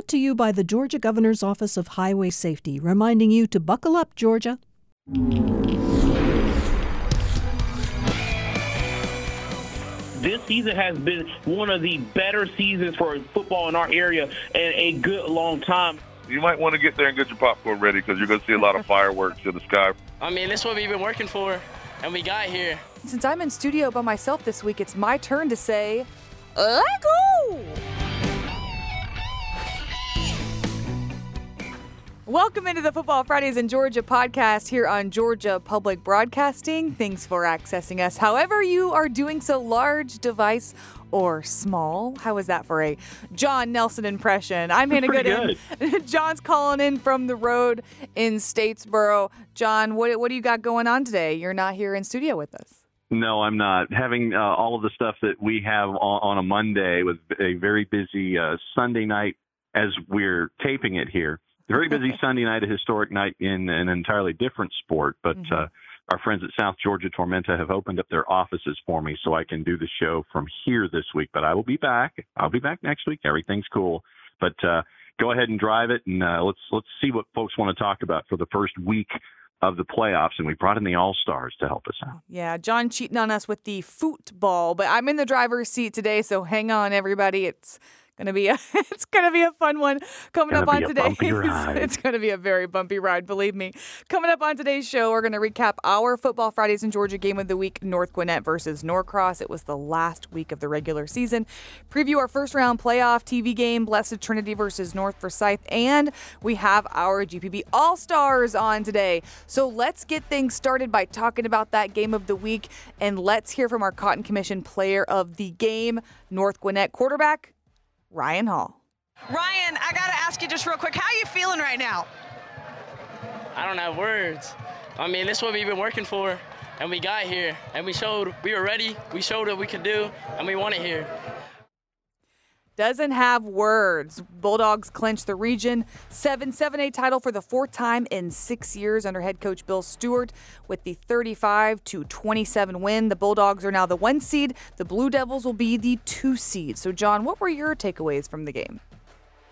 brought to you by the Georgia Governor's Office of Highway Safety, reminding you to buckle up, Georgia. This season has been one of the better seasons for football in our area in a good long time. You might want to get there and get your popcorn ready because you're going to see a lot of fireworks in the sky. I mean, this is what we've been working for, and we got here. Since I'm in studio by myself this week, it's my turn to say, let go! Welcome into the Football Fridays in Georgia podcast here on Georgia Public Broadcasting. Thanks for accessing us. However, you are doing so, large device or small. How is that for a John Nelson impression? I'm Hannah Gooden. Good. John's calling in from the road in Statesboro. John, what, what do you got going on today? You're not here in studio with us. No, I'm not. Having uh, all of the stuff that we have on, on a Monday with a very busy uh, Sunday night as we're taping it here. Very busy Sunday night, a historic night in an entirely different sport. But mm-hmm. uh, our friends at South Georgia Tormenta have opened up their offices for me so I can do the show from here this week. But I will be back. I'll be back next week. Everything's cool. But uh, go ahead and drive it, and uh, let's let's see what folks want to talk about for the first week of the playoffs, and we brought in the All Stars to help us out. Yeah, John cheating on us with the football, but I'm in the driver's seat today, so hang on, everybody. It's gonna be a it's gonna be a fun one coming up on today. It's gonna be a very bumpy ride, believe me. Coming up on today's show, we're gonna recap our football Fridays in Georgia game of the week: North Gwinnett versus Norcross. It was the last week of the regular season. Preview our first round playoff TV game: Blessed Trinity versus North Forsyth, and we have our GPB All Stars on today. So let's get things started by talking about that game of the week, and let's hear from our Cotton Commission Player of the Game, North Gwinnett quarterback Ryan Hall. Ryan, I got to ask you just real quick, how are you feeling right now? I don't have words. I mean, this is what we've been working for, and we got here, and we showed we were ready. We showed what we could do, and we won it here doesn't have words. Bulldogs clinch the region 7 7 A title for the fourth time in six years under head coach Bill Stewart with the 35 to 27 win. The Bulldogs are now the one seed. The Blue Devils will be the two seed. So, John, what were your takeaways from the game?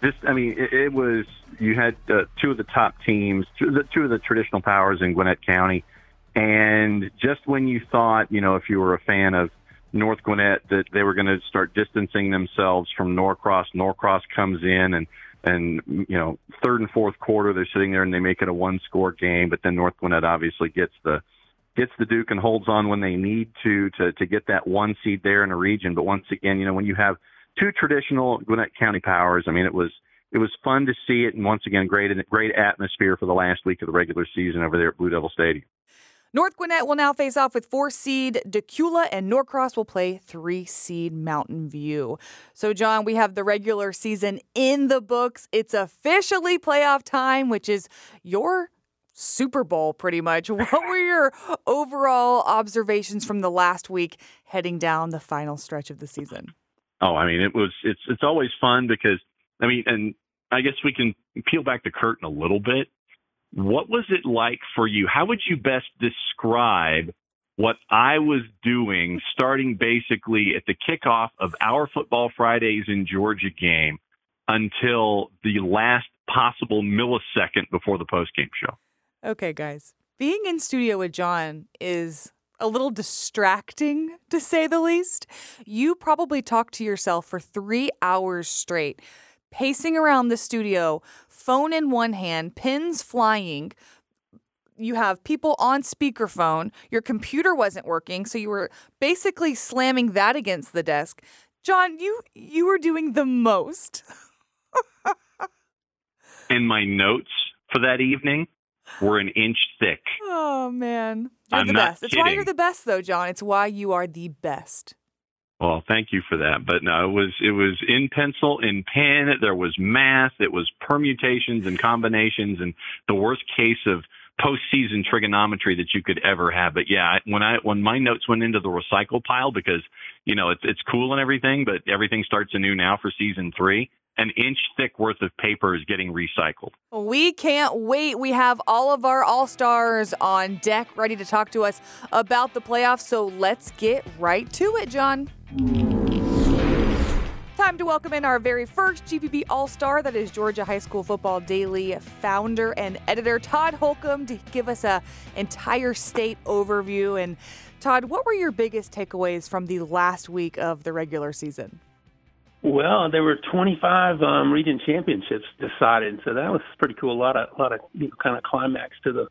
This, I mean, it, it was you had uh, two of the top teams, two, the, two of the traditional powers in Gwinnett County, and just when you thought, you know, if you were a fan of North Gwinnett that they were going to start distancing themselves from Norcross. Norcross comes in and and you know third and fourth quarter they're sitting there and they make it a one score game, but then North Gwinnett obviously gets the gets the Duke and holds on when they need to to to get that one seed there in a region. But once again, you know when you have two traditional Gwinnett County powers, I mean it was it was fun to see it, and once again, great great atmosphere for the last week of the regular season over there at Blue Devil Stadium. North Gwinnett will now face off with four seed Dacula, and Norcross will play three seed Mountain View. So, John, we have the regular season in the books. It's officially playoff time, which is your Super Bowl pretty much. What were your overall observations from the last week heading down the final stretch of the season? Oh, I mean, it was it's it's always fun because I mean, and I guess we can peel back the curtain a little bit what was it like for you? How would you best describe what I was doing starting basically at the kickoff of our Football Fridays in Georgia game until the last possible millisecond before the postgame show? Okay, guys. Being in studio with John is a little distracting, to say the least. You probably talked to yourself for three hours straight pacing around the studio, phone in one hand, pins flying. You have people on speakerphone. Your computer wasn't working, so you were basically slamming that against the desk. John, you you were doing the most. and my notes for that evening were an inch thick. Oh man. You're I'm the best. It's why you're the best though, John. It's why you are the best. Well, thank you for that. But no, it was it was in pencil, in pen. There was math. It was permutations and combinations, and the worst case of postseason trigonometry that you could ever have. But yeah, when I when my notes went into the recycle pile because you know it's it's cool and everything, but everything starts anew now for season three. An inch thick worth of paper is getting recycled. We can't wait. We have all of our all stars on deck ready to talk to us about the playoffs. So let's get right to it, John. Time to welcome in our very first GPB All Star. That is Georgia High School Football Daily founder and editor Todd Holcomb to give us a entire state overview. And Todd, what were your biggest takeaways from the last week of the regular season? Well, there were 25 um, region championships decided, so that was pretty cool. A lot of, a lot of you know, kind of climax to the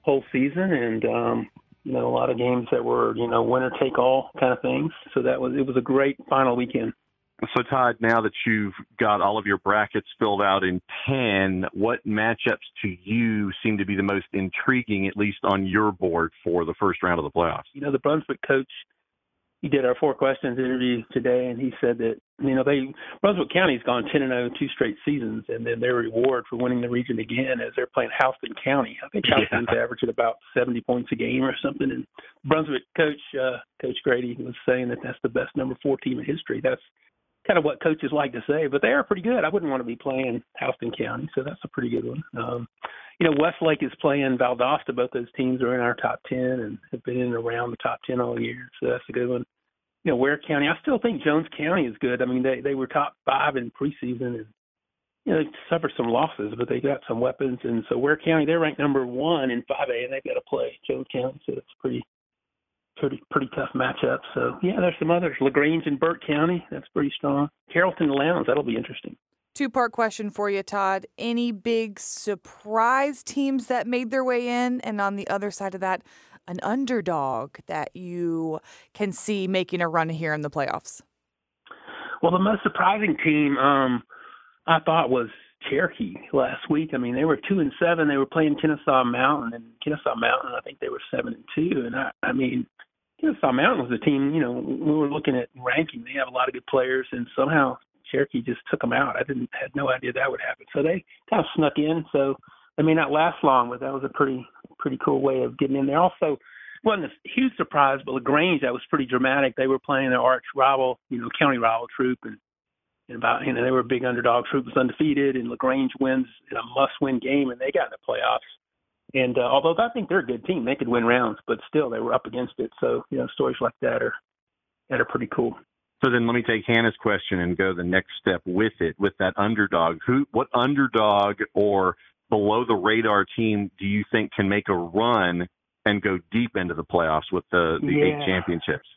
whole season, and um, you know, a lot of games that were you know winner take all kind of things. So that was it was a great final weekend. So, Todd, now that you've got all of your brackets filled out in 10, what matchups to you seem to be the most intriguing, at least on your board, for the first round of the playoffs? You know, the Brunswick coach, he did our four questions interview today, and he said that, you know, they Brunswick County's gone 10 and 0 two straight seasons, and then their reward for winning the region again is they're playing Houston County. I think Houston's yeah. averaging about 70 points a game or something. And Brunswick coach, uh, Coach Grady, was saying that that's the best number four team in history. That's kind of what coaches like to say, but they are pretty good. I wouldn't want to be playing Houston County, so that's a pretty good one. Um, you know, Westlake is playing Valdosta. Both those teams are in our top 10 and have been in around the top 10 all year, so that's a good one. You know, Ware County, I still think Jones County is good. I mean, they they were top five in preseason and you know, they suffered some losses, but they got some weapons. And so Ware County, they're ranked number one in 5A, and they've got to play Jones County, so it's pretty pretty pretty tough matchup. So yeah, there's some others. Lagrange and Burke County, that's pretty strong. Carrollton Lowndes, that'll be interesting. Two part question for you, Todd. Any big surprise teams that made their way in? And on the other side of that, an underdog that you can see making a run here in the playoffs? Well, the most surprising team um, I thought was Cherokee last week. I mean, they were two and seven. They were playing Kennesaw Mountain, and Kennesaw Mountain, I think they were seven and two. And I, I mean, Kennesaw Mountain was a team, you know, we were looking at ranking. They have a lot of good players, and somehow Cherokee just took them out. I didn't had no idea that would happen. So they kind of snuck in. So they may not last long, but that was a pretty pretty cool way of getting in there. Also, wasn't a huge surprise, but Lagrange that was pretty dramatic. They were playing their arch rival, you know, county rival Troup, and, and about you know they were a big underdog. Troup was undefeated, and Lagrange wins in a must-win game, and they got in the playoffs. And uh, although I think they're a good team, they could win rounds, but still they were up against it. So you know, stories like that are that are pretty cool. So then let me take Hannah's question and go the next step with it, with that underdog. Who, what underdog or below the radar team do you think can make a run and go deep into the playoffs with the, the yeah. eight championships?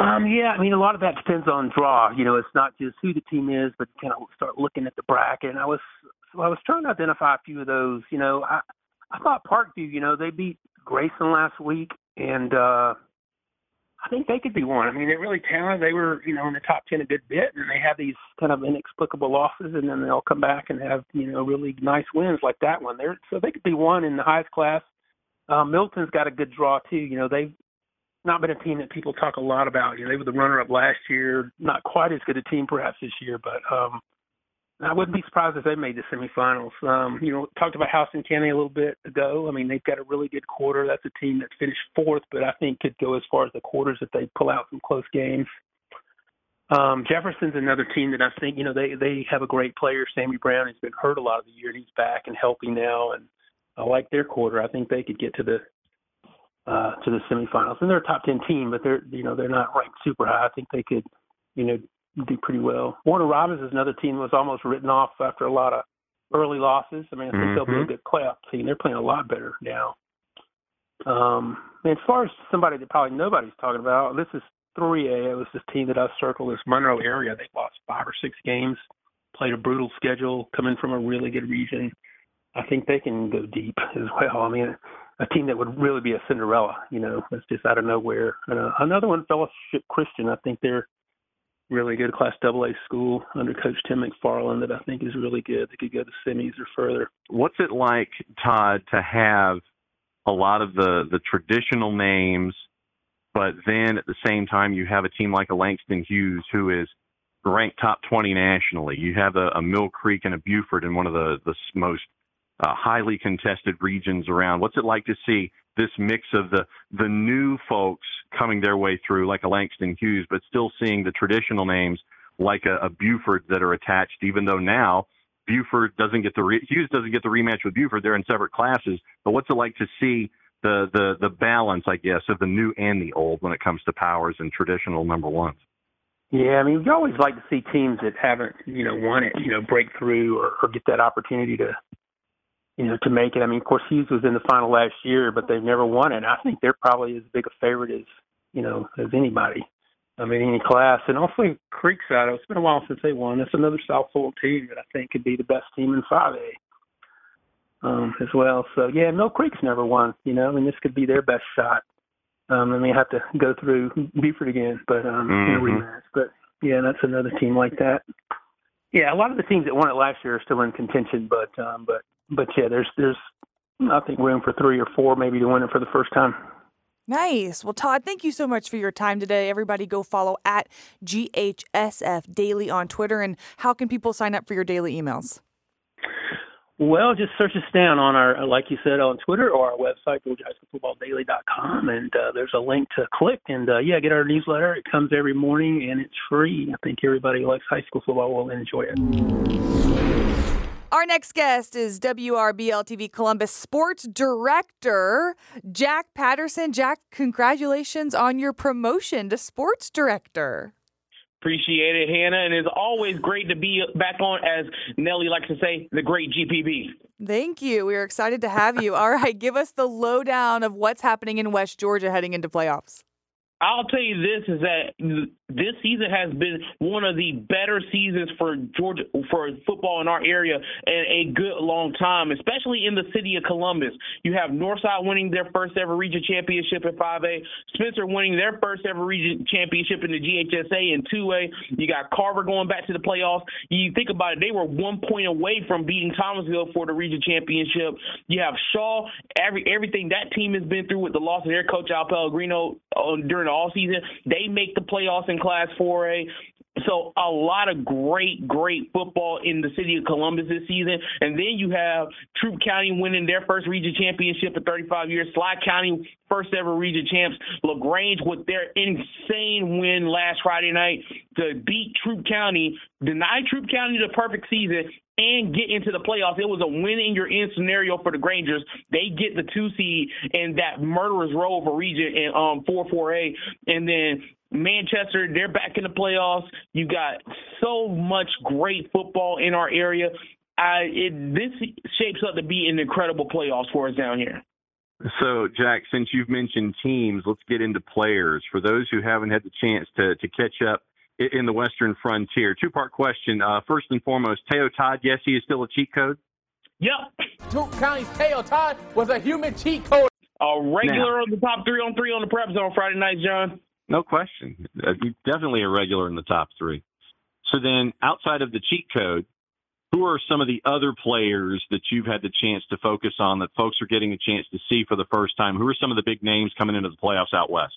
Um, yeah, I mean, a lot of that depends on draw. You know, it's not just who the team is, but kind of start looking at the bracket. And I was I was trying to identify a few of those. You know, I I thought Parkview. You know, they beat Grayson last week, and uh, I think they could be one. I mean, they're really talented. They were, you know, in the top ten a good bit, and they have these kind of inexplicable losses, and then they'll come back and have, you know, really nice wins like that one. They're so they could be one in the highest class. Uh, Milton's got a good draw too. You know, they've not been a team that people talk a lot about. You know, they were the runner-up last year. Not quite as good a team perhaps this year, but um, I wouldn't be surprised if they made the semifinals. Um, you know, talked about Houston County a little bit ago. I mean, they've got a really good quarter. That's a team that finished fourth, but I think could go as far as the quarters if they pull out some close games. Um, Jefferson's another team that I think, you know, they they have a great player, Sammy Brown. He's been hurt a lot of the year, and he's back and healthy now. And I like their quarter. I think they could get to the uh, to the semifinals. And they're a top ten team, but they're you know they're not ranked super high. I think they could, you know, do pretty well. Warner Robins is another team that was almost written off after a lot of early losses. I mean, I think mm-hmm. they'll be a good playoff team. They're playing a lot better now. Um, as far as somebody that probably nobody's talking about, this is 3A. It was this team that I circled, this Monroe area. They lost five or six games, played a brutal schedule, coming from a really good region. I think they can go deep as well. I mean, a team that would really be a Cinderella, you know, it's just out of nowhere. And uh, another one, Fellowship Christian. I think they're really good Class AA school under Coach Tim McFarland that I think is really good. They could go to semis or further. What's it like, Todd, to have a lot of the the traditional names, but then at the same time you have a team like a Langston Hughes who is ranked top 20 nationally. You have a, a Mill Creek and a Buford in one of the the most uh, highly contested regions around. What's it like to see this mix of the the new folks coming their way through, like a Langston Hughes, but still seeing the traditional names like a, a Buford that are attached, even though now Buford doesn't get the re- Hughes doesn't get the rematch with Buford. They're in separate classes. But what's it like to see the the the balance, I guess, of the new and the old when it comes to powers and traditional number ones? Yeah, I mean, we always like to see teams that haven't, you know, won it, you know, break through or, or get that opportunity to, you know, to make it. I mean, of course, Hughes was in the final last year, but they've never won it. I think they're probably as big a favorite as, you know, as anybody. I mean, any class. And also Creekside, it's been a while since they won. That's another South Fulton team that I think could be the best team in 5A um, as well. So, yeah, Mill Creek's never won, you know, I mean, this could be their best shot. Um, and they have to go through Buford again, but um, mm-hmm. in a rematch. But, yeah, that's another team like that. Yeah, a lot of the teams that won it last year are still in contention, but um, but but yeah, there's there's I think room for three or four maybe to win it for the first time. Nice. Well, Todd, thank you so much for your time today. Everybody go follow at GHSF Daily on Twitter. And how can people sign up for your daily emails? Well, just search us down on our, like you said, on Twitter or our website, georgiahighschoolfootballdaily.com, and uh, there's a link to click. And uh, yeah, get our newsletter. It comes every morning and it's free. I think everybody who likes high school football will enjoy it. Our next guest is WRBL TV Columbus sports director, Jack Patterson. Jack, congratulations on your promotion to sports director. Appreciate it, Hannah. And it's always great to be back on, as Nelly likes to say, the great GPB. Thank you. We are excited to have you. All right, give us the lowdown of what's happening in West Georgia heading into playoffs. I'll tell you this is that this season has been one of the better seasons for Georgia for football in our area in a good long time, especially in the city of Columbus. You have Northside winning their first ever region championship in 5A, Spencer winning their first ever region championship in the GHSA in 2A. You got Carver going back to the playoffs. You think about it, they were one point away from beating Thomasville for the region championship. You have Shaw, every everything that team has been through with the loss of their coach Al Pellegrino during all season. They make the playoffs in Class 4A. So a lot of great, great football in the city of Columbus this season. And then you have Troup County winning their first region championship in 35 years. Schley County first ever region champs. LaGrange with their insane win last Friday night to beat Troup County, deny Troup County the perfect season, and get into the playoffs. It was a win in your end scenario for the Grangers. They get the two seed in that murderous row of a region in um 4 4A, and then Manchester, they're back in the playoffs. You got so much great football in our area. I, it, this shapes up to be an incredible playoffs for us down here. So, Jack, since you've mentioned teams, let's get into players. For those who haven't had the chance to, to catch up in the Western Frontier, two part question. Uh, first and foremost, Teo Todd, yes, he is still a cheat code? Yep. Troup County's Teo Todd was a human cheat code. A regular now, on the top three on three on the prep zone Friday night, John. No question. Uh, definitely a regular in the top three. So then, outside of the cheat code, who are some of the other players that you've had the chance to focus on that folks are getting a chance to see for the first time? Who are some of the big names coming into the playoffs out west?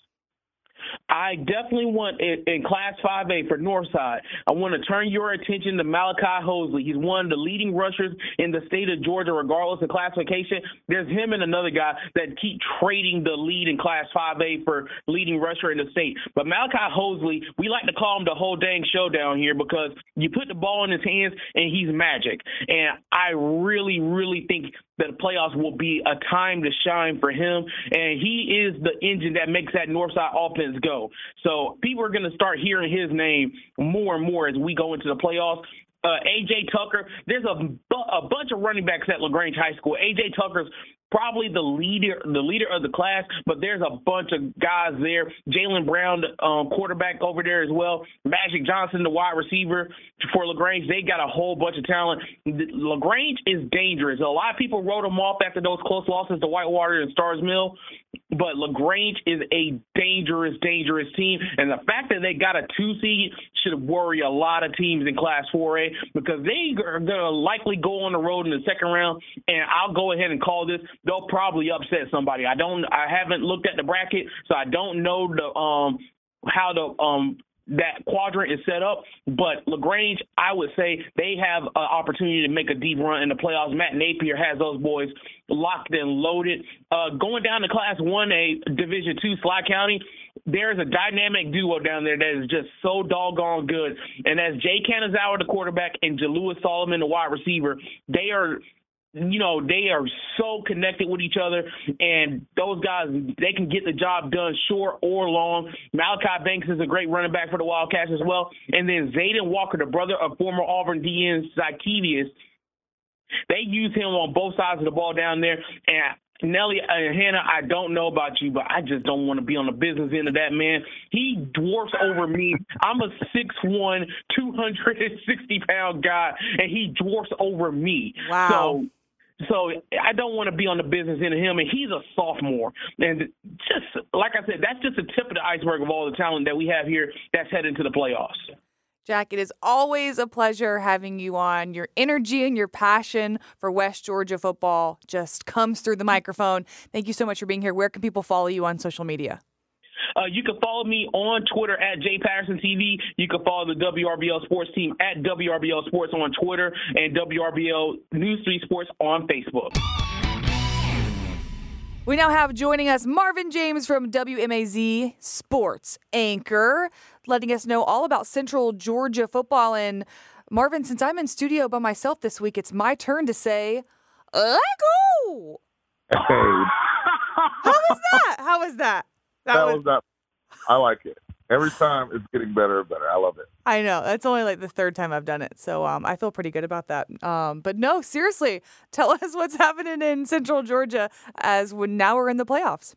I definitely want in, in Class 5A for Northside. I want to turn your attention to Malachi Hosley. He's one of the leading rushers in the state of Georgia, regardless of classification. There's him and another guy that keep trading the lead in Class 5A for leading rusher in the state. But Malachi Hosley, we like to call him the whole dang showdown here because you put the ball in his hands and he's magic. And I really, really think that the playoffs will be a time to shine for him. And he is the engine that makes that Northside offense go. So people are going to start hearing his name more and more as we go into the playoffs. Uh, AJ Tucker, there's a, a bunch of running backs at LaGrange High School. AJ Tucker's probably the leader the leader of the class, but there's a bunch of guys there. Jalen Brown, um, quarterback over there as well. Magic Johnson, the wide receiver for Lagrange. They got a whole bunch of talent. Lagrange is dangerous. A lot of people wrote them off after those close losses to Whitewater and Starr's Mill, but Lagrange is a dangerous, dangerous team. And the fact that they got a two seed should worry a lot of teams in Class 4A because they are going to likely go on the road in the second round. And I'll go ahead and call this they'll probably upset somebody. I don't I haven't looked at the bracket, so I don't know the um how the um that quadrant is set up. But Lagrange, I would say they have an opportunity to make a deep run in the playoffs. Matt Napier has those boys locked and loaded. Uh, going down to Class 1A, Division 2, Schley County, there's a dynamic duo down there that is just so doggone good. And as Jay Canizawa, the quarterback, and Jalewis Solomon, the wide receiver, they are you know, they are so connected with each other, and those guys they can get the job done short or long. Malachi Banks is a great running back for the Wildcats as well, and then Zayden Walker, the brother of former Auburn DN Zykevius, they use him on both sides of the ball down there, and Nelly and Hannah, I don't know about you, but I just don't want to be on the business end of that man. He dwarfs over me. I'm a 6'1", 260 pound guy, and he dwarfs over me. Wow. So so I don't want to be on the business end of him, and he's a sophomore. And just like I said, that's just the tip of the iceberg of all the talent that we have here that's heading to the playoffs. Jack, it is always a pleasure having you on. Your energy and your passion for West Georgia football just comes through the microphone. Thank you so much for being here. Where can people follow you on social media? Uh, you can follow me on Twitter at Jay Patterson TV. You can follow the WRBL Sports team at WRBL Sports on Twitter and WRBL News 3 Sports on Facebook. We now have joining us Marvin James from WMAZ Sports Anchor, letting us know all about Central Georgia football. And Marvin, since I'm in studio by myself this week, it's my turn to say, let go. Hey. How was that? How was that? That, was that. I like it. Every time it's getting better and better. I love it. I know. That's only like the third time I've done it. So um, I feel pretty good about that. Um, but no, seriously, tell us what's happening in Central Georgia as when now we're in the playoffs.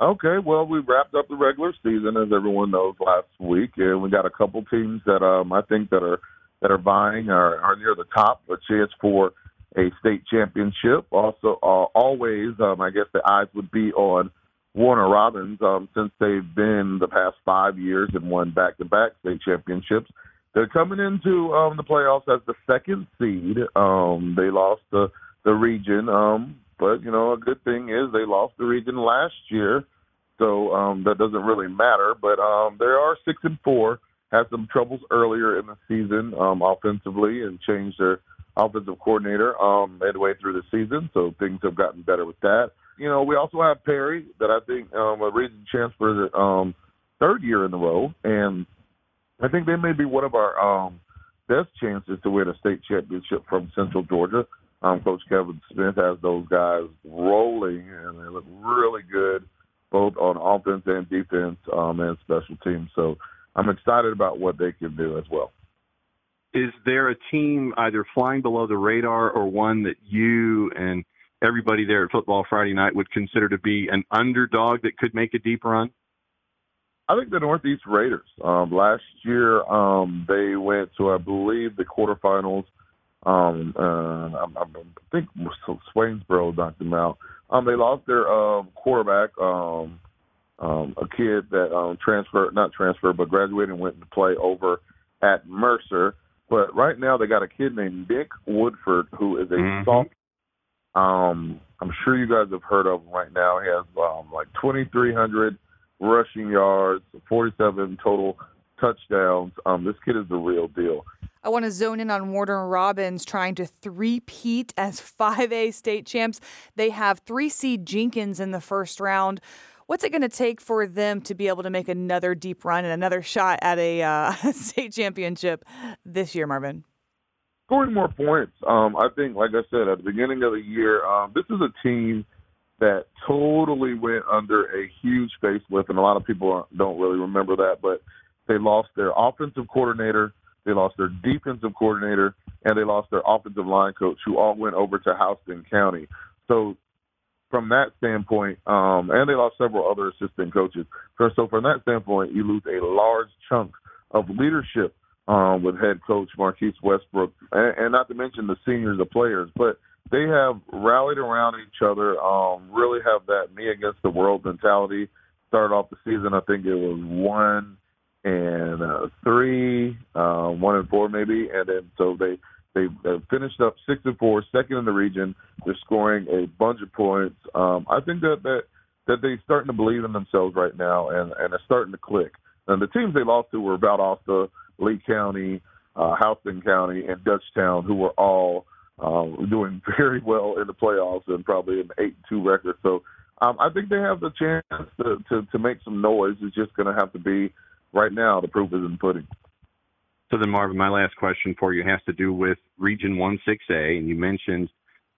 Okay, well, we wrapped up the regular season, as everyone knows, last week, and we got a couple teams that um, I think that are that are vying are, are near the top, a chance for a state championship. Also, uh, always, um, I guess the eyes would be on Warner Robins um, since they've been the past five years and won back-to-back state championships. They're coming into um, the playoffs as the second seed. Um, they lost the the region, um, but you know a good thing is they lost the region last year, so um, that doesn't really matter. But um, they are six and four. Had some troubles earlier in the season um, offensively and changed their offensive coordinator um, midway through the season, so things have gotten better with that you know, we also have Perry that I think um, a region chance for the um, third year in a row, and I think they may be one of our um, best chances to win a state championship from Central Georgia. Um, Coach Kevin Smith has those guys rolling, and they look really good both on offense and defense um, and special teams. So I'm excited about what they can do as well. Is there a team either flying below the radar or one that you and – everybody there at Football Friday night would consider to be an underdog that could make a deep run? I think the Northeast Raiders. Um, last year, um, they went to, I believe, the quarterfinals. Um, uh, I, I think Swainsboro knocked them out. Um, they lost their um, quarterback, um, um, a kid that um, transferred, not transferred, but graduated and went to play over at Mercer. But right now, they got a kid named Nick Woodford, who is a mm-hmm. sophomore um, I'm sure you guys have heard of him right now. He has um, like 2,300 rushing yards, 47 total touchdowns. Um, this kid is the real deal. I want to zone in on Warner Robins trying to three-peat as 5A state champs. They have three seed Jenkins in the first round. What's it going to take for them to be able to make another deep run and another shot at a uh, state championship this year, Marvin? Scoring more points. Um, I think, like I said at the beginning of the year, um, this is a team that totally went under a huge facelift, and a lot of people don't really remember that. But they lost their offensive coordinator, they lost their defensive coordinator, and they lost their offensive line coach, who all went over to Houston County. So from that standpoint, um, and they lost several other assistant coaches. So from that standpoint, you lose a large chunk of leadership um, with head coach Marquise Westbrook, and, and not to mention the seniors, the players. But they have rallied around each other. Um, really have that me against the world mentality. Started off the season, I think it was one and uh, three, uh, one and four maybe, and then so they they finished up six and four, second in the region. They're scoring a bunch of points. Um, I think that that that they're starting to believe in themselves right now, and and it's starting to click. And the teams they lost to were Valdosta, Lee County, uh, Houston County, and Dutchtown, who were all um, doing very well in the playoffs and probably an eight two record. So um, I think they have the chance to, to, to make some noise. It's just going to have to be right now. The proof is in the pudding. So then, Marvin, my last question for you has to do with Region One Six A, and you mentioned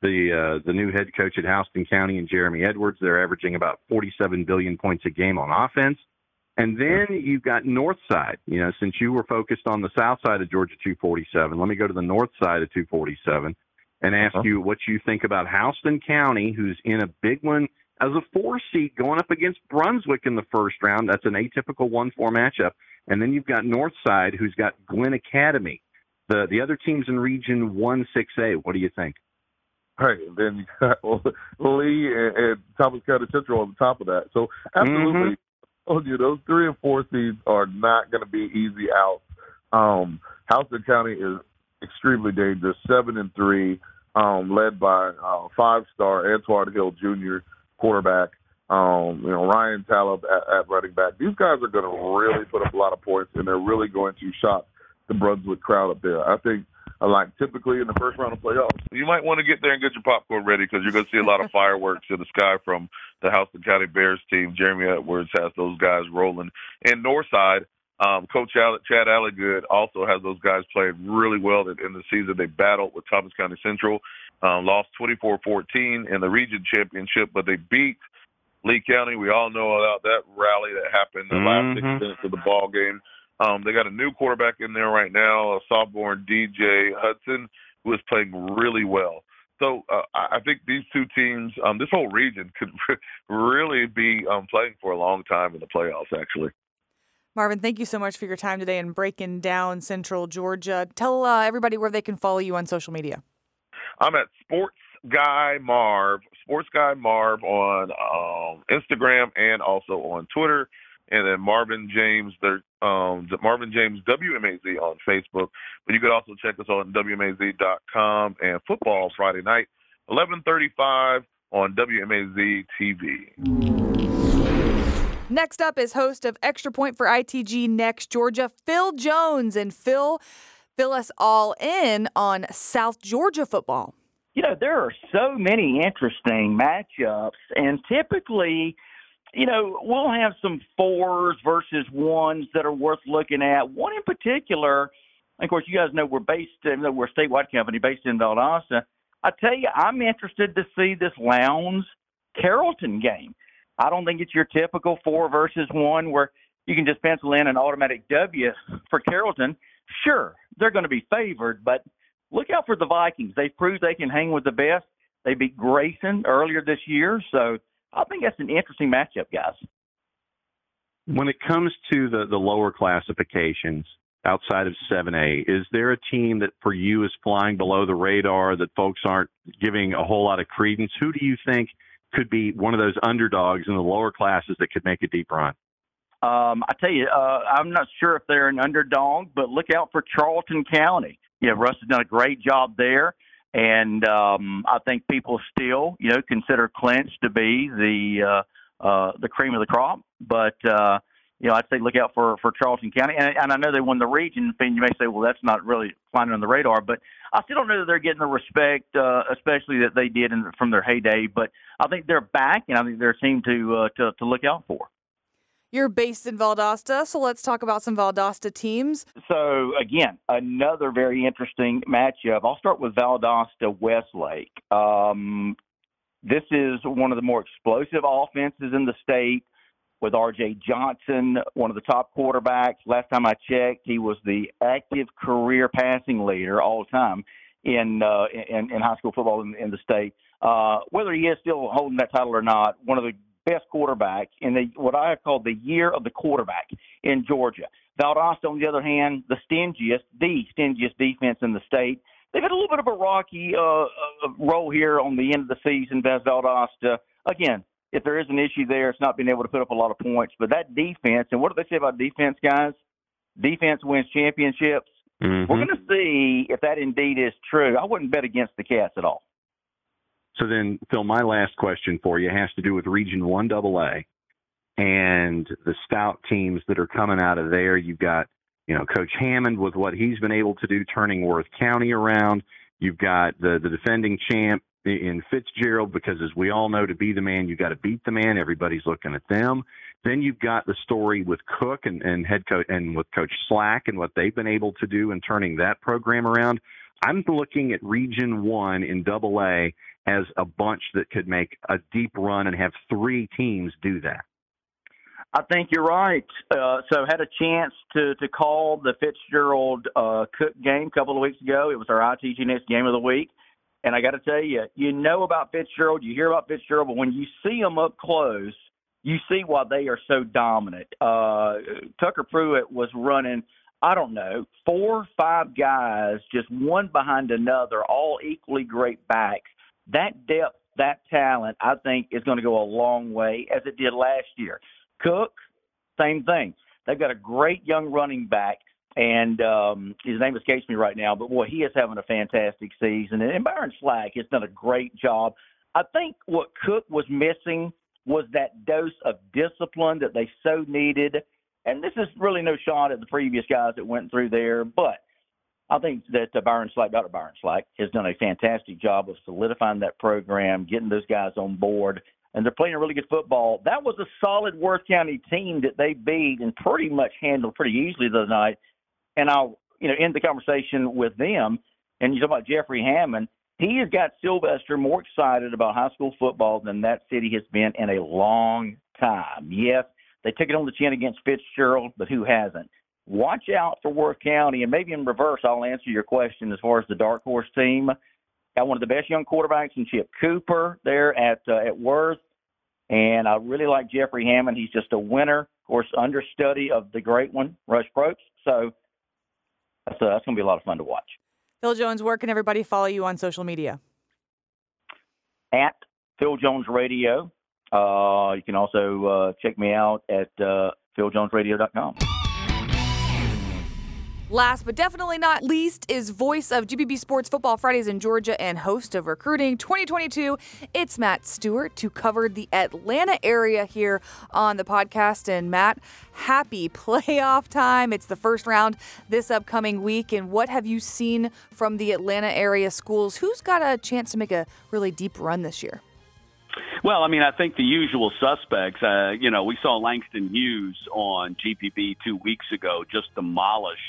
the uh, the new head coach at Houston County and Jeremy Edwards. They're averaging about 47 billion points a game on offense. And then you've got North Side. You know, since you were focused on the South side of Georgia 247, let me go to the North side of 247 and ask uh-huh. you what you think about Houston County, who's in a big one as a four seed going up against Brunswick in the first round. That's an atypical one four matchup. And then you've got Northside, who's got Glynn Academy. The the other teams in Region One Six A. What do you think? Right, and then you got Lee and, and Thomas County Central on the top of that. So absolutely, oh, you those three and four seeds are not going to be easy outs. Um, Houston County is extremely dangerous, seven and three, um, led by uh, five star Antoine Hill Jr. quarterback. Um, you know Ryan Talib at, at running back. These guys are going to really put up a lot of points, and they're really going to shock the Brunswick crowd up there. I think like typically in the first round of playoffs. You might want to get there and get your popcorn ready because you're going to see a lot of fireworks in the sky from the Houston County Bears team. Jeremy Edwards has those guys rolling. And Northside, um, Coach Chad Alligood also has those guys playing really well in, in the season. They battled with Thomas County Central, um, lost 24-14 in the region championship, but they beat Lee County. We all know about that rally that happened the mm-hmm. last six minutes of the ball game. Um, they got a new quarterback in there right now, a sophomore DJ Hudson, who is playing really well. So uh, I think these two teams, um, this whole region, could really be um, playing for a long time in the playoffs. Actually. Marvin, thank you so much for your time today and breaking down Central Georgia. Tell uh, everybody where they can follow you on social media. I'm at Sports Guy Marv, Sports Guy Marv on um, Instagram and also on Twitter, and then Marvin James, the um, Marvin James WMAZ on Facebook. But you could also check us on WMAZ.com and Football Friday night, 11:35 on WMAZ TV. Next up is host of Extra Point for ITG Next Georgia, Phil Jones. And Phil, fill us all in on South Georgia football. You know, there are so many interesting matchups, and typically, you know, we'll have some fours versus ones that are worth looking at. One in particular, of course, you guys know we're based, in, we're a statewide company based in Valdosta. I tell you, I'm interested to see this Lowndes Carrollton game. I don't think it's your typical four versus one where you can just pencil in an automatic W for Carrollton. Sure, they're going to be favored, but look out for the Vikings. They've proved they can hang with the best. They beat Grayson earlier this year, so I think that's an interesting matchup, guys. When it comes to the, the lower classifications outside of 7A, is there a team that for you is flying below the radar that folks aren't giving a whole lot of credence? Who do you think – could be one of those underdogs in the lower classes that could make a deep run? Um, I tell you, uh, I'm not sure if they're an underdog, but look out for Charlton County. Yeah, Russ has done a great job there, and um, I think people still, you know, consider Clinch to be the uh, uh, the cream of the crop. But uh, you know, I'd say look out for for Charlton County, and, and I know they won the region. And you may say, well, that's not really flying on the radar, but I still don't know that they're getting the respect, uh, especially that they did in, from their heyday. But I think they're back, and I think they're a team to uh, to to look out for. You're based in Valdosta, so let's talk about some Valdosta teams. So again, another very interesting matchup. I'll start with Valdosta Westlake. Um, this is one of the more explosive offenses in the state with R.J. Johnson, one of the top quarterbacks. Last time I checked, he was the active career passing leader all time in uh, in, in high school football in, in the state. Uh, whether he is still holding that title or not, one of the best quarterbacks in the what I have called the year of the quarterback in Georgia. Valdosta, on the other hand, the stingiest, the stingiest defense in the state. They've had a little bit of a rocky uh, uh role here on the end of the season. Valdosta, again, if there is an issue there, it's not being able to put up a lot of points. But that defense, and what do they say about defense, guys? Defense wins championships. Mm-hmm. We're going to see if that indeed is true. I wouldn't bet against the Cats at all. So then, Phil, my last question for you has to do with Region One AA and the stout teams that are coming out of there. You've got, you know, Coach Hammond with what he's been able to do, turning Worth County around. You've got the the defending champ in Fitzgerald because, as we all know, to be the man, you've got to beat the man. Everybody's looking at them. Then you've got the story with Cook and, and head coach and with Coach Slack and what they've been able to do in turning that program around. I'm looking at Region One in Double A as a bunch that could make a deep run and have three teams do that. I think you're right. Uh, so had a chance to to call the Fitzgerald uh, Cook game a couple of weeks ago. It was our ITG next game of the week, and I got to tell you, you know about Fitzgerald, you hear about Fitzgerald, but when you see them up close, you see why they are so dominant. Uh, Tucker Pruitt was running. I don't know, four, or five guys, just one behind another, all equally great backs. That depth, that talent, I think, is going to go a long way, as it did last year. Cook, same thing. They've got a great young running back, and um, his name escapes me right now, but boy, he is having a fantastic season. And Byron Slack has done a great job. I think what Cook was missing was that dose of discipline that they so needed. And this is really no shot at the previous guys that went through there, but I think that uh, Byron Slack, Dr. Byron Slack, has done a fantastic job of solidifying that program, getting those guys on board, and they're playing a really good football. That was a solid Worth County team that they beat and pretty much handled pretty easily the other night. And I'll, you know, end the conversation with them. And you talk about Jeffrey Hammond. He has got Sylvester more excited about high school football than that city has been in a long time. Yes, they took it on the chin against Fitzgerald, but who hasn't? Watch out for Worth County, and maybe in reverse, I'll answer your question as far as the dark horse team. Got one of the best young quarterbacks in Chip Cooper there at uh, at Worth, and I really like Jeffrey Hammond. He's just a winner, of course, understudy of the great one, Rush Propst. So that's uh, that's going to be a lot of fun to watch. Phil Jones, where can everybody follow you on social media? At Phil Jones Radio. Uh, you can also uh, check me out at uh, PhilJonesRadio.com. Last but definitely not least is voice of GPB Sports Football Fridays in Georgia and host of Recruiting 2022. It's Matt Stewart to cover the Atlanta area here on the podcast. And Matt, happy playoff time. It's the first round this upcoming week. And what have you seen from the Atlanta area schools? Who's got a chance to make a really deep run this year? Well, I mean, I think the usual suspects. Uh, you know, we saw Langston Hughes on GPB two weeks ago just demolish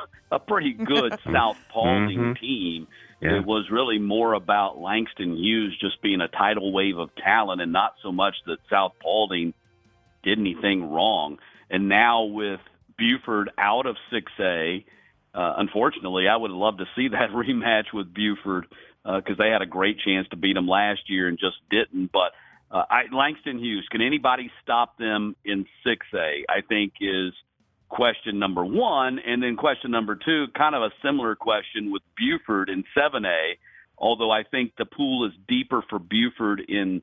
a pretty good South Paulding mm-hmm. team. Yeah. It was really more about Langston Hughes just being a tidal wave of talent and not so much that South Paulding did anything wrong. And now with Buford out of 6A, uh, unfortunately, I would love to see that rematch with Buford because uh, they had a great chance to beat them last year and just didn't. But uh, I, Langston Hughes, can anybody stop them in 6A? I think is – question number one. And then question number two, kind of a similar question with Buford in 7A, although I think the pool is deeper for Buford in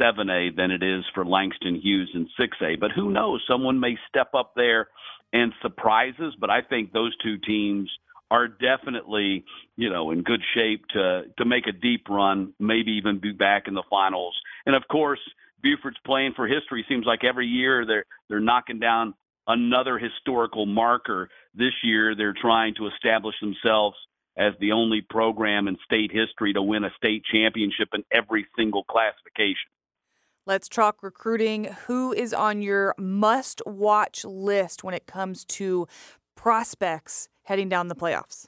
7A than it is for Langston Hughes in 6A. But who knows? Someone may step up there and surprise us. But I think those two teams are definitely, you know, in good shape to to make a deep run, maybe even be back in the finals. And of course, Buford's playing for history. Seems like every year they're they're knocking down another historical marker. This year, they're trying to establish themselves as the only program in state history to win a state championship in every single classification. Let's talk recruiting. Who is on your must watch list when it comes to prospects heading down the playoffs?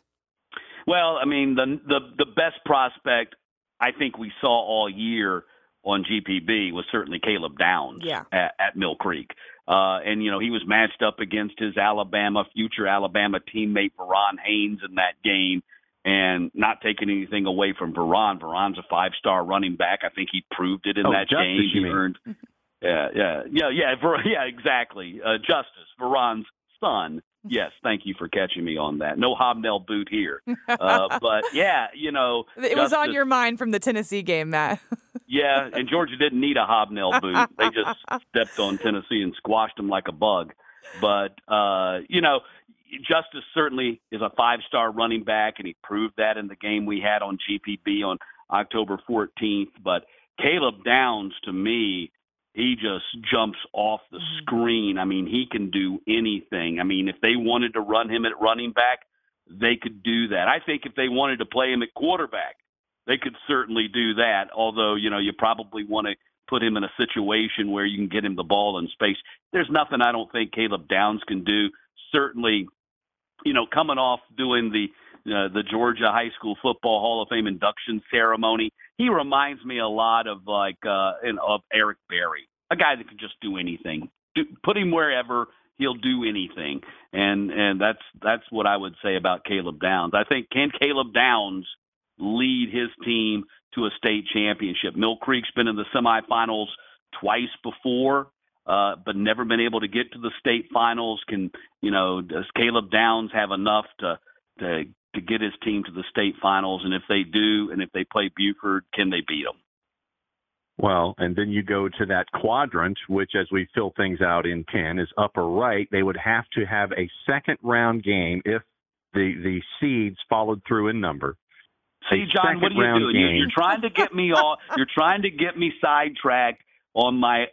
Well, I mean, the the the best prospect I think we saw all year on GPB was certainly Caleb Downs yeah. at, at Mill Creek. Uh, and, you know, he was matched up against his Alabama, future Alabama teammate, Verron Haynes, in that game. And not taking anything away from Verron. Verron's a five star running back. I think he proved it in oh, that Justice, game. He earned. Yeah, yeah, yeah, yeah, Ver, yeah, exactly. Uh, Justice, Verron's son. Yes, thank you for catching me on that. No hobnail boot here. Uh, but yeah, you know, it was on your mind from the Tennessee game, Matt. yeah, and Georgia didn't need a hobnail boot. They just stepped on Tennessee and squashed them like a bug. But uh, you know, Justice certainly is a five-star running back, and he proved that in the game we had on GPB on October 14th. But Caleb Downs, to me, he just jumps off the Mm-hmm. screen. I mean, he can do anything. I mean, if they wanted to run him at running back, they could do that. I think if they wanted to play him at quarterback, they could certainly do that. Although you know you probably want to put him in a situation where you can get him the ball in space. There's nothing I don't think Caleb Downs can do. Certainly, you know, coming off doing the uh, the Georgia High School Football Hall of Fame induction ceremony, he reminds me a lot of like uh, in, of Eric Berry, a guy that can just do anything. Do, put him wherever he'll do anything, and and that's that's what I would say about Caleb Downs. I think can Caleb Downs lead his team to a state championship? Mill Creek's been in the semifinals twice before. Uh, but never been able to get to the state finals. Can you know? Does Caleb Downs have enough to to to get his team to the state finals? And if they do, and if they play Buford, can they beat them? Well, and then you go to that quadrant, which, as we fill things out in Ken, is upper right. They would have to have a second round game if the the seeds followed through in number. See, John, what are you doing? You're, you're trying to get me all. You're trying to get me sidetracked on my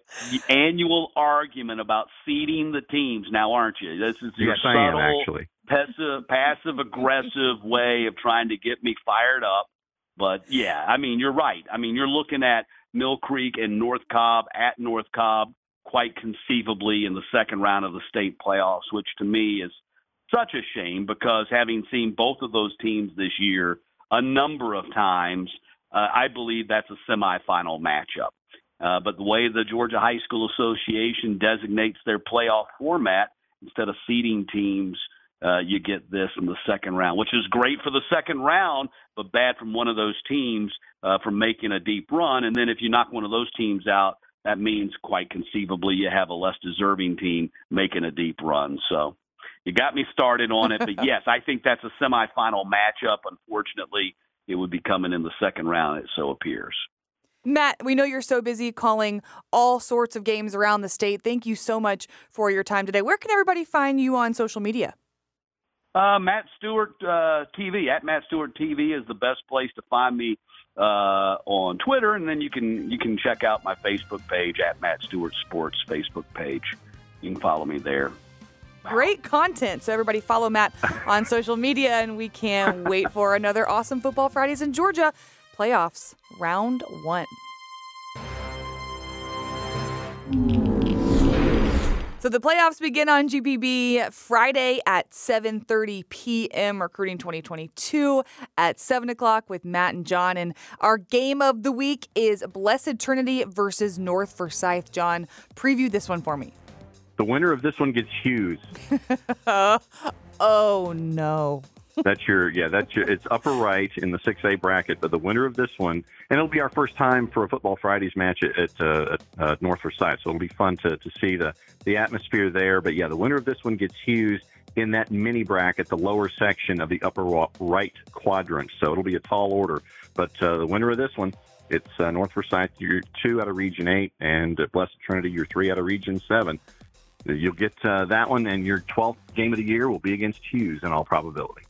annual argument about seeding the teams. Now, aren't you? This is your yes, subtle, am, actually. passive, passive aggressive way of trying to get me fired up. But yeah, I mean, you're right. I mean, you're looking at Mill Creek and North Cobb at North Cobb quite conceivably in the second round of the state playoffs, which to me is such a shame because having seen both of those teams this year a number of times, uh, I believe that's a semifinal matchup. Uh, but the way the Georgia High School Association designates their playoff format, instead of seeding teams, uh, you get this in the second round, which is great for the second round, but bad from one of those teams uh, from making a deep run. And then if you knock one of those teams out, that means quite conceivably you have a less deserving team making a deep run. So you got me started on it. But yes, I think that's a semifinal matchup. Unfortunately, it would be coming in the second round, it so appears. Matt, we know you're so busy calling all sorts of games around the state. Thank you so much for your time today. Where can everybody find you on social media? Uh, Matt Stewart uh, TV at Matt Stewart TV is the best place to find me uh, on Twitter, and then you can you can check out my Facebook page at Matt Stewart Sports Facebook page. You can follow me there. Great content. So everybody follow Matt on social media, and we can't wait for another awesome Football Fridays in Georgia playoffs round one. So the playoffs begin on GPB Friday at 7:30 p.m. Recruiting 2022 at 7 o'clock with Matt and John. And our game of the week is Blessed Trinity versus North Forsyth. John, preview this one for me. The winner of this one gets Hughes. oh no. that's your yeah. That's your. It's upper right in the six A bracket. But the winner of this one, and it'll be our first time for a Football Fridays match at, at, uh, at uh, North Forsyth. So it'll be fun to to see the the atmosphere there. But yeah, the winner of this one gets Hughes in that mini bracket, the lower section of the upper right quadrant. So it'll be a tall order. But uh, the winner of this one, it's uh, North Forsyth. You're two out of Region Eight, and uh, Blessed Trinity. You're three out of Region Seven. You'll get uh, that one, and your 12th game of the year will be against Hughes in all probability.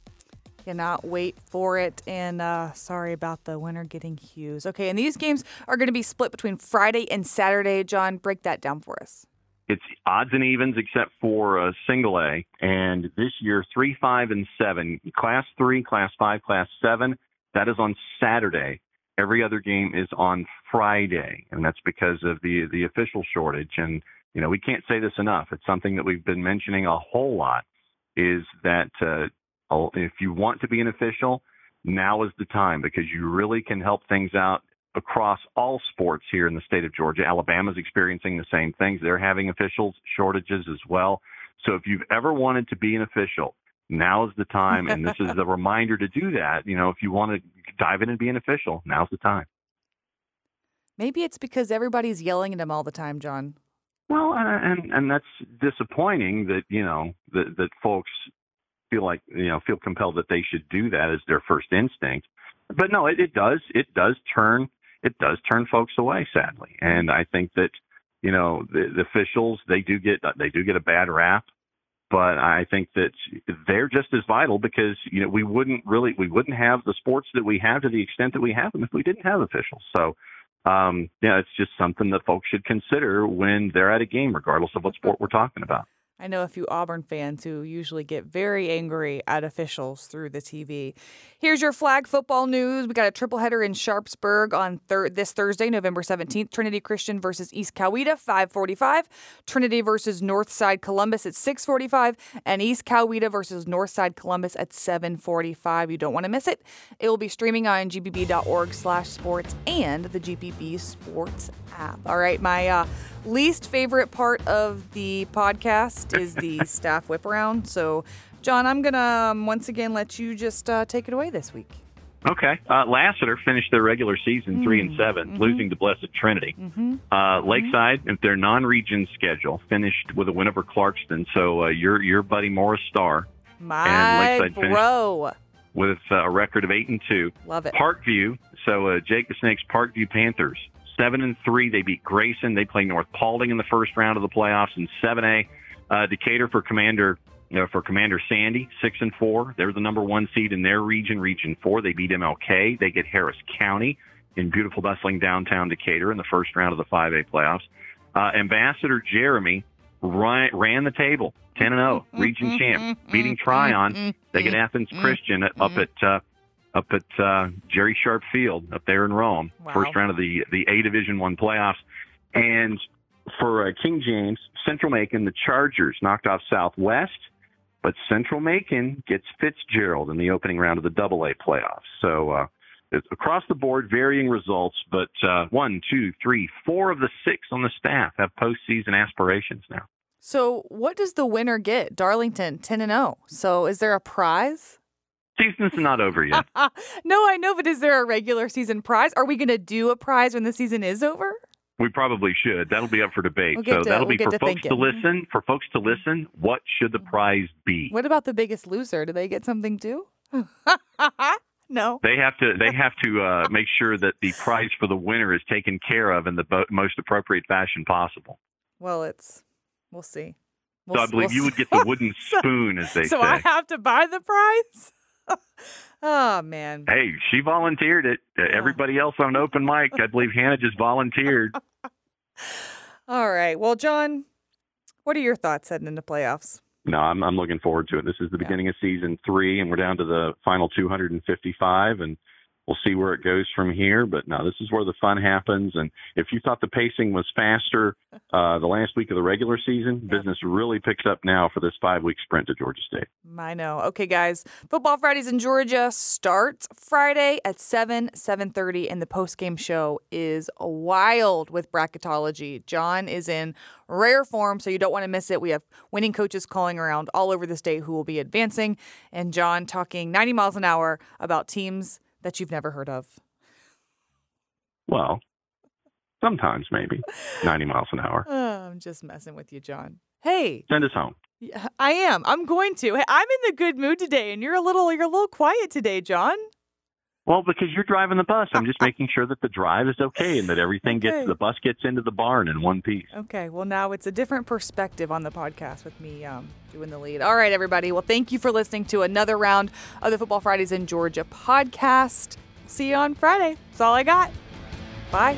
Cannot wait for it. And uh, sorry about the winner getting Hughes. Okay, and these games are going to be split between Friday and Saturday. John, break that down for us. It's odds and evens except for uh, single A. And this year, three, five, and seven. Class three, class five, class seven. That is on Saturday. Every other game is on Friday, and that's because of the the official shortage. And you know, we can't say this enough. It's something that we've been mentioning a whole lot. Is that uh, if you want to be an official, now is the time because you really can help things out across all sports here in the state of Georgia. Alabama's experiencing the same things. They're having officials shortages as well. So if you've ever wanted to be an official, now is the time. And this is a reminder to do that. You know, if you want to dive in and be an official, now's the time. Maybe it's because everybody's yelling at him all the time, John. Well, and and that's disappointing that you know that that folks feel like you know feel compelled that they should do that as their first instinct. But no, it, it does it does turn it does turn folks away, sadly. And I think that you know the, the officials they do get they do get a bad rap, but I think that they're just as vital because you know we wouldn't really we wouldn't have the sports that we have to the extent that we have them if we didn't have officials. So um, yeah, it's just something that folks should consider when they're at a game, regardless of what sport we're talking about. I know a few Auburn fans who usually get very angry at officials through the TV. Here's your flag football news. We got a triple header in Sharpsburg on thir- this Thursday, November 17th. Trinity Christian versus East Coweta, 545. Trinity versus Northside Columbus at 645. And East Coweta versus Northside Columbus at 745. You don't want to miss it. It will be streaming on gpb.org slash sports and the GPB Sports app. All right, my uh, least favorite part of the podcast is the staff whip around. So, John, I'm going to um, once again let you just uh, take it away this week. Okay. Uh, Lassiter finished their regular season three and 7 Mhm. losing to Blessed Trinity. Mm-hmm. Uh, Lakeside, if their non-region schedule, finished with a win over Clarkston. So uh, your your buddy Morris Starr My Lakeside bro. with uh, a record of eight and two. Love it. Parkview. So uh, Jake the Snake's Parkview Panthers seven and three. They beat Grayson. They play North Paulding in the first round of the playoffs. In seven A, uh, Decatur for Commander. For Commander Sandy, six and four. They're the number one seed in their region, Region Four. They beat MLK. They get Harris County in beautiful, bustling downtown Decatur in the first round of the 5A playoffs. Uh, Ambassador Jeremy ran, ran the table, 10 and 0, region champ, beating Trion. They get Athens Christian up at uh, up at uh, Jerry Sharp Field up there in Rome, Wow. first round of the the A Division One playoffs. And for uh, King James, Central Macon, the Chargers knocked off Southwest, but Central Macon gets Fitzgerald in the opening round of the Double A playoffs. So uh, it's across the board, varying results, but uh, one, two, three, four of the six on the staff have postseason aspirations now. So, what does the winner get? Darlington, 10 and 0. So, is there a prize? Season's not over yet. no, I know, but is there a regular season prize? Are we going to do a prize when the season is over? We probably should. That'll be up for debate. We'll so that'll we'll be for to folks to listen. For folks to listen, what should the prize be? What about the biggest loser? Do they get something too? no. They have to. They have to uh, make sure that the prize for the winner is taken care of in the bo- most appropriate fashion possible. Well, it's we'll see. so We'll I s- believe we'll you would get the wooden spoon, as they so say. I have to buy the prize? Oh man. Hey, she volunteered it. Uh, Everybody else on open mic, I believe Hannah just volunteered. All right. Well, John, what are your thoughts heading into playoffs? No, I'm I'm looking forward to it. This is the beginning of season three, and we're down to the final 255, and we'll see where it goes from here. But no, this is where the fun happens. And if you thought the pacing was faster uh, the last week of the regular season, business really picks up now for this five week sprint to Georgia State. I know. Okay, guys. Football Fridays in Georgia starts Friday at 7, 7.30, and the post-game show is wild with bracketology. John is in rare form, so you don't want to miss it. We have winning coaches calling around all over the state who will be advancing, and John talking 90 miles an hour about teams that you've never heard of. Well, sometimes maybe 90 miles an hour. Oh, I'm just messing with you, John. Hey, Send us home. I am. I'm going to. I'm in the good mood today, and you're a little you're a little quiet today, John. Well, because you're driving the bus, I'm just making sure that the drive is okay and that everything Okay. gets the bus gets into the barn in one piece. Okay, well now it's a different perspective on the podcast with me um, doing the lead. All right, everybody. Well, thank you for listening to another round of the Football Fridays in Georgia podcast. See you on Friday. That's all I got. Bye.